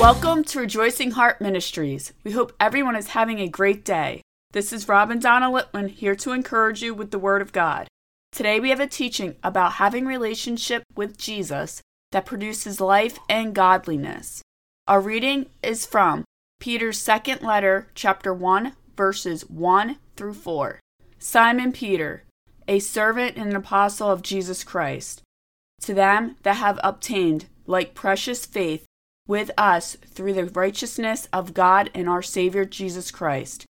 Welcome to Rejoicing Heart Ministries. We hope everyone is having a great day. This is Rob and Donna Litwin here to encourage you with the Word of God. Today we have a teaching about having relationship with Jesus that produces life and godliness. Our reading is from Peter's second letter, chapter 1, verses 1 through 4. Simon Peter, a servant and an apostle of Jesus Christ, to them that have obtained like precious faith with us through the righteousness of God and our Savior Jesus Christ.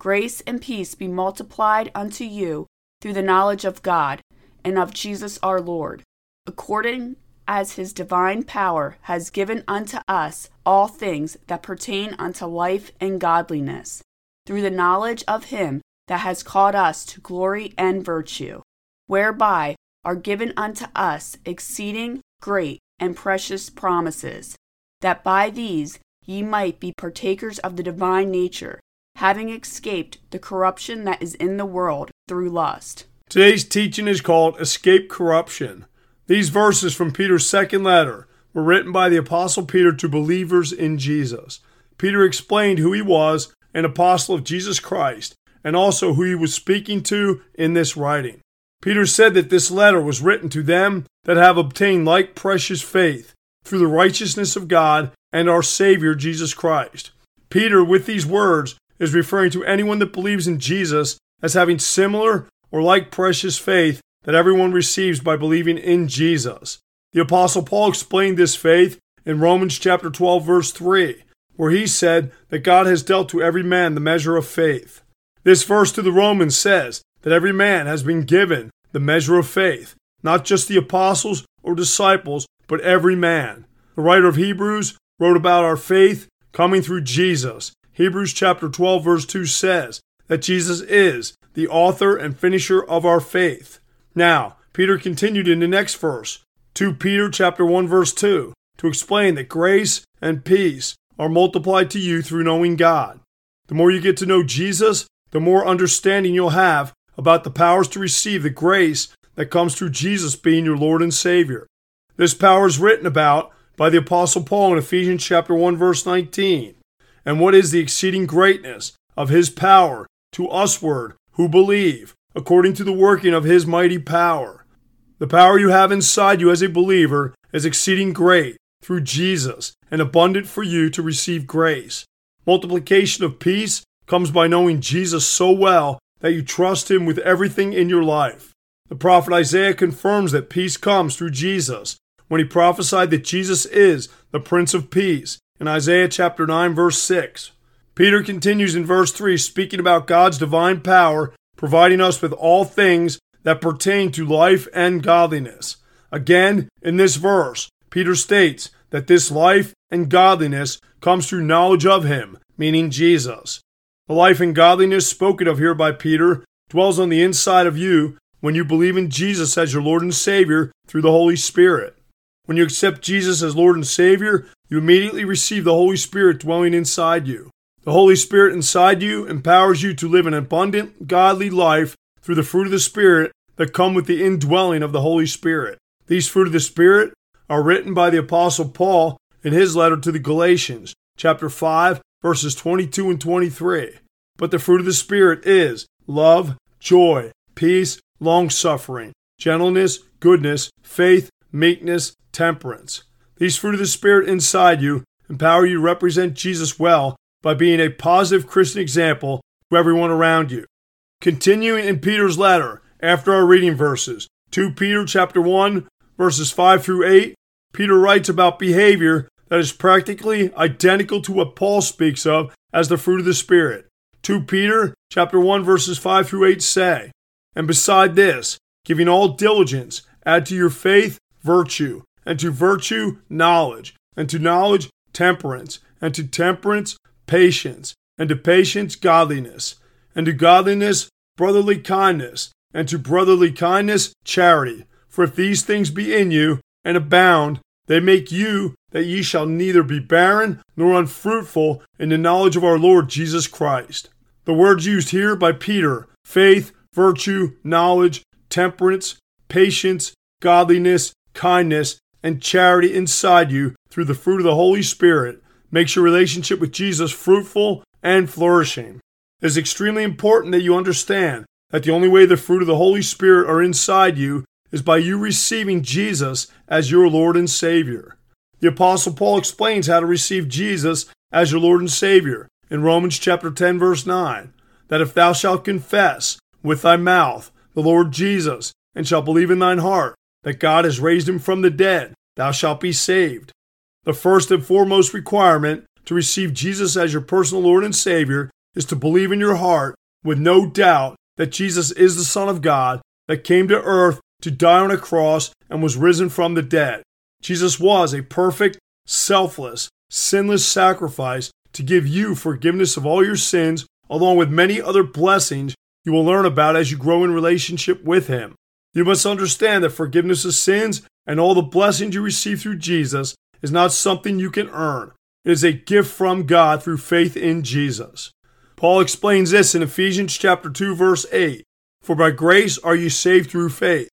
Grace and peace be multiplied unto you through the knowledge of God and of Jesus our Lord, according as his divine power has given unto us all things that pertain unto life and godliness, through the knowledge of him that has called us to glory and virtue, whereby are given unto us exceeding great and precious promises, that by these ye might be partakers of the divine nature, having escaped the corruption that is in the world through lust. Today's teaching is called Escape Corruption. These verses from Peter's second letter were written by the Apostle Peter to believers in Jesus. Peter explained who he was, an apostle of Jesus Christ, and also who he was speaking to in this writing. Peter said that this letter was written to them that have obtained like precious faith through the righteousness of God and our Savior Jesus Christ. Peter, with these words, is referring to anyone that believes in Jesus as having similar or like precious faith that everyone receives by believing in Jesus. The apostle Paul explained this faith in Romans chapter 12 verse 3, where he said that God has dealt to every man the measure of faith. This verse to the Romans says that every man has been given the measure of faith, not just the apostles or disciples, but every man. The writer of Hebrews wrote about our faith coming through Jesus. Hebrews chapter 12 verse 2 says that Jesus is the author and finisher of our faith. Now, Peter continued in the next verse, 2 Peter chapter 1 verse 2, to explain that grace and peace are multiplied to you through knowing God. The more you get to know Jesus, the more understanding you'll have about the powers to receive the grace that comes through Jesus being your Lord and Savior. This power is written about by the apostle Paul in Ephesians chapter 1 verse 19. And what is the exceeding greatness of his power to usward who believe, according to the working of his mighty power. The power you have inside you as a believer is exceeding great through Jesus and abundant for you to receive grace. Multiplication of peace comes by knowing Jesus so well that you trust him with everything in your life. The prophet Isaiah confirms that peace comes through Jesus when he prophesied that Jesus is the Prince of Peace in Isaiah chapter 9 verse 6. Peter continues in verse 3 speaking about God's divine power providing us with all things that pertain to life and godliness. Again, in this verse, Peter states that this life and godliness comes through knowledge of Him, meaning Jesus. The life and godliness spoken of here by Peter dwells on the inside of you when you believe in Jesus as your Lord and Savior through the Holy Spirit. When you accept Jesus as Lord and Savior, you immediately receive the Holy Spirit dwelling inside you. The Holy Spirit inside you empowers you to live an abundant, godly life through the fruit of the Spirit that come with the indwelling of the Holy Spirit. These fruit of the Spirit are written by the Apostle Paul in his letter to the Galatians, chapter 5, verses 22 and 23. But the fruit of the Spirit is love, joy, peace, long suffering, gentleness, goodness, faith, meekness, temperance. These fruit of the Spirit inside you empower you to represent Jesus well by being a positive Christian example to everyone around you. Continuing in Peter's letter, after our reading verses, 2 Peter chapter 1, verses 5 through 8, Peter writes about behavior that is practically identical to what Paul speaks of as the fruit of the Spirit. 2 Peter chapter 1 verses 5 through 8 say, And beside this, giving all diligence, add to your faith virtue, and to virtue knowledge, and to knowledge temperance, and to temperance patience, and to patience, godliness, and to godliness, brotherly kindness, and to brotherly kindness, charity. For if these things be in you, and abound, they make you that ye shall neither be barren nor unfruitful in the knowledge of our Lord Jesus Christ. The words used here by Peter faith, virtue, knowledge, temperance, patience, godliness, kindness, and charity inside you through the fruit of the Holy Spirit makes your relationship with Jesus fruitful and flourishing. It is extremely important that you understand that the only way the fruit of the Holy Spirit are inside you is by you receiving Jesus as your Lord and Savior. The apostle Paul explains how to receive Jesus as your Lord and Savior in Romans chapter 10 verse 9 that if thou shalt confess with thy mouth the Lord Jesus and shalt believe in thine heart that God has raised him from the dead thou shalt be saved. The first and foremost requirement to receive Jesus as your personal Lord and Savior is to believe in your heart with no doubt that Jesus is the Son of God that came to earth to die on a cross and was risen from the dead. Jesus was a perfect, selfless, sinless sacrifice to give you forgiveness of all your sins, along with many other blessings you will learn about as you grow in relationship with Him. You must understand that forgiveness of sins and all the blessings you receive through Jesus is not something you can earn. It is a gift from God through faith in Jesus. Paul explains this in Ephesians chapter 2 verse 8. For by grace are you saved through faith,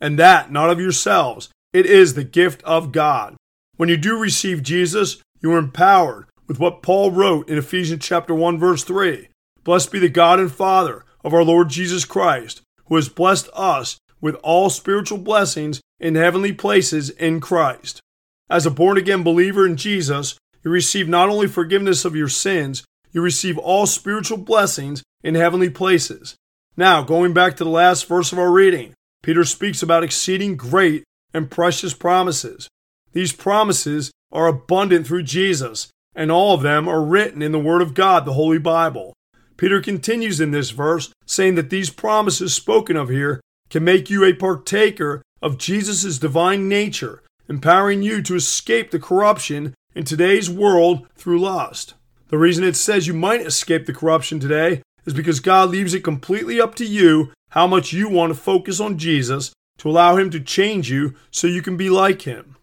and that not of yourselves. It is the gift of God. When you do receive Jesus, you are empowered with what Paul wrote in Ephesians chapter 1 verse 3. Blessed be the God and Father of our Lord Jesus Christ, who has blessed us with all spiritual blessings in heavenly places in Christ. As a born again believer in Jesus, you receive not only forgiveness of your sins, you receive all spiritual blessings in heavenly places. Now, going back to the last verse of our reading, Peter speaks about exceeding great and precious promises. These promises are abundant through Jesus, and all of them are written in the Word of God, the Holy Bible. Peter continues in this verse, saying that these promises spoken of here can make you a partaker of Jesus' divine nature, empowering you to escape the corruption in today's world through lust. The reason it says you might escape the corruption today is because God leaves it completely up to you how much you want to focus on Jesus to allow him to change you so you can be like him.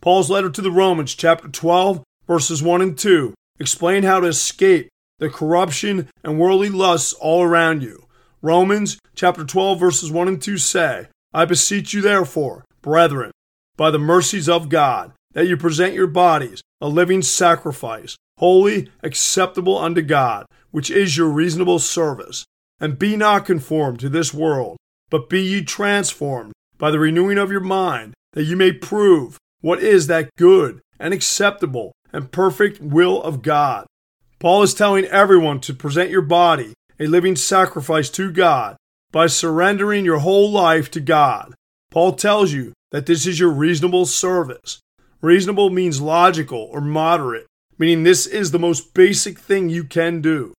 Paul's letter to the Romans, chapter 12, verses 1 and 2, explain how to escape the corruption and worldly lusts all around you. Romans, chapter 12, verses 1 and 2 say, I beseech you, therefore, brethren, by the mercies of God, that you present your bodies a living sacrifice, holy, acceptable unto God, which is your reasonable service. And be not conformed to this world but be ye transformed by the renewing of your mind, that you may prove what is that good and acceptable and perfect will of God. Paul is telling everyone to present your body a living sacrifice to God by surrendering your whole life to God. Paul tells you that this is your reasonable service. Reasonable means logical or moderate, meaning this is the most basic thing you can do.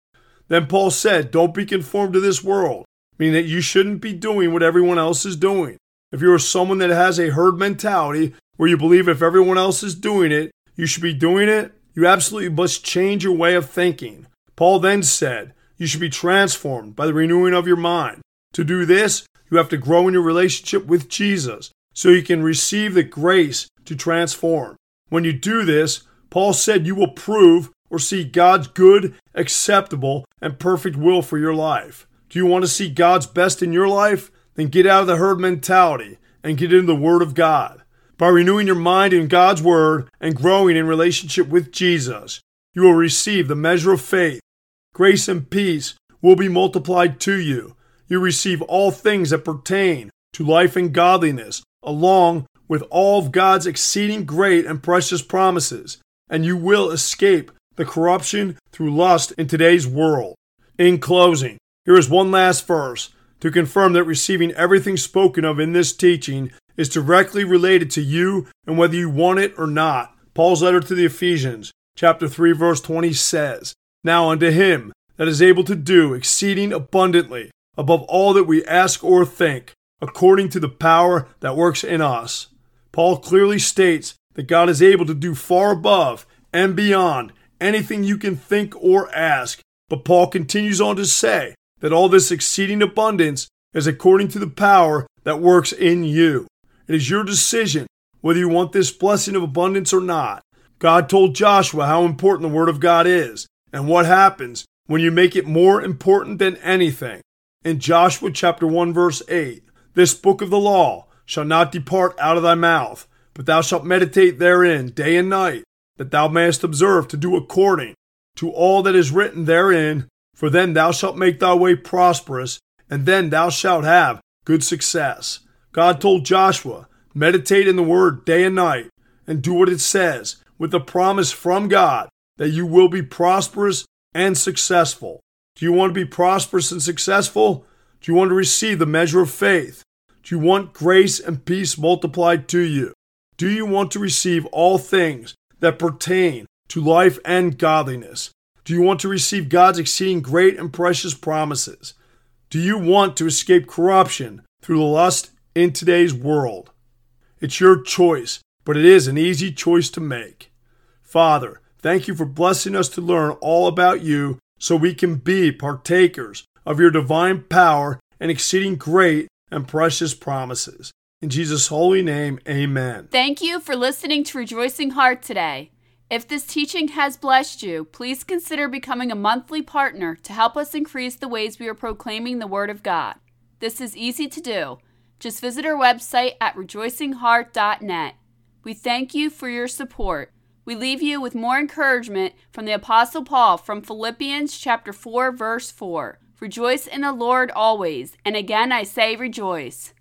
Then Paul said, Don't be conformed to this world, meaning that you shouldn't be doing what everyone else is doing. If you're someone that has a herd mentality where you believe if everyone else is doing it, you should be doing it, you absolutely must change your way of thinking. Paul then said, You should be transformed by the renewing of your mind. To do this, you have to grow in your relationship with Jesus so you can receive the grace to transform. When you do this, Paul said you will prove or see God's good, acceptable, and perfect will for your life. Do you want to see God's best in your life? Then get out of the herd mentality and get into the Word of God. By renewing your mind in God's Word and growing in relationship with Jesus, you will receive the measure of faith. Grace and peace will be multiplied to you. You receive all things that pertain to life and godliness, along with all of God's exceeding great and precious promises, and you will escape the corruption through lust in today's world. In closing, here is one last verse to confirm that receiving everything spoken of in this teaching is directly related to you and whether you want it or not. Paul's letter to the Ephesians, chapter 3, verse 20 says, Now unto him that is able to do exceeding abundantly above all that we ask or think, according to the power that works in us. Paul clearly states that God is able to do far above and beyond anything you can think or ask. But Paul continues on to say that all this exceeding abundance is according to the power that works in you. It is your decision whether you want this blessing of abundance or not. God told Joshua how important the Word of God is and what happens when you make it more important than anything. In Joshua chapter 1 verse 8, this book of the law shall not depart out of thy mouth, but thou shalt meditate therein day and night, that thou mayest observe to do according to all that is written therein, for then thou shalt make thy way prosperous, and then thou shalt have good success. God told Joshua, meditate in the word day and night, and do what it says, with the promise from God that you will be prosperous and successful. Do you want to be prosperous and successful? Do you want to receive the measure of faith? Do you want grace and peace multiplied to you? Do you want to receive all things that pertain to life and godliness? Do you want to receive God's exceeding great and precious promises? Do you want to escape corruption through the lust in today's world? It's your choice, but it is an easy choice to make. Father, thank you for blessing us to learn all about you so we can be partakers of your divine power and exceeding great and precious promises. In Jesus' holy name, amen. Thank you for listening to Rejoicing Heart today. If this teaching has blessed you, please consider becoming a monthly partner to help us increase the ways we are proclaiming the Word of God. This is easy to do. Just visit our website at rejoicingheart.net. We thank you for your support. We leave you with more encouragement from the apostle Paul from Philippians chapter 4 verse 4. Rejoice in the Lord always, and again I say rejoice.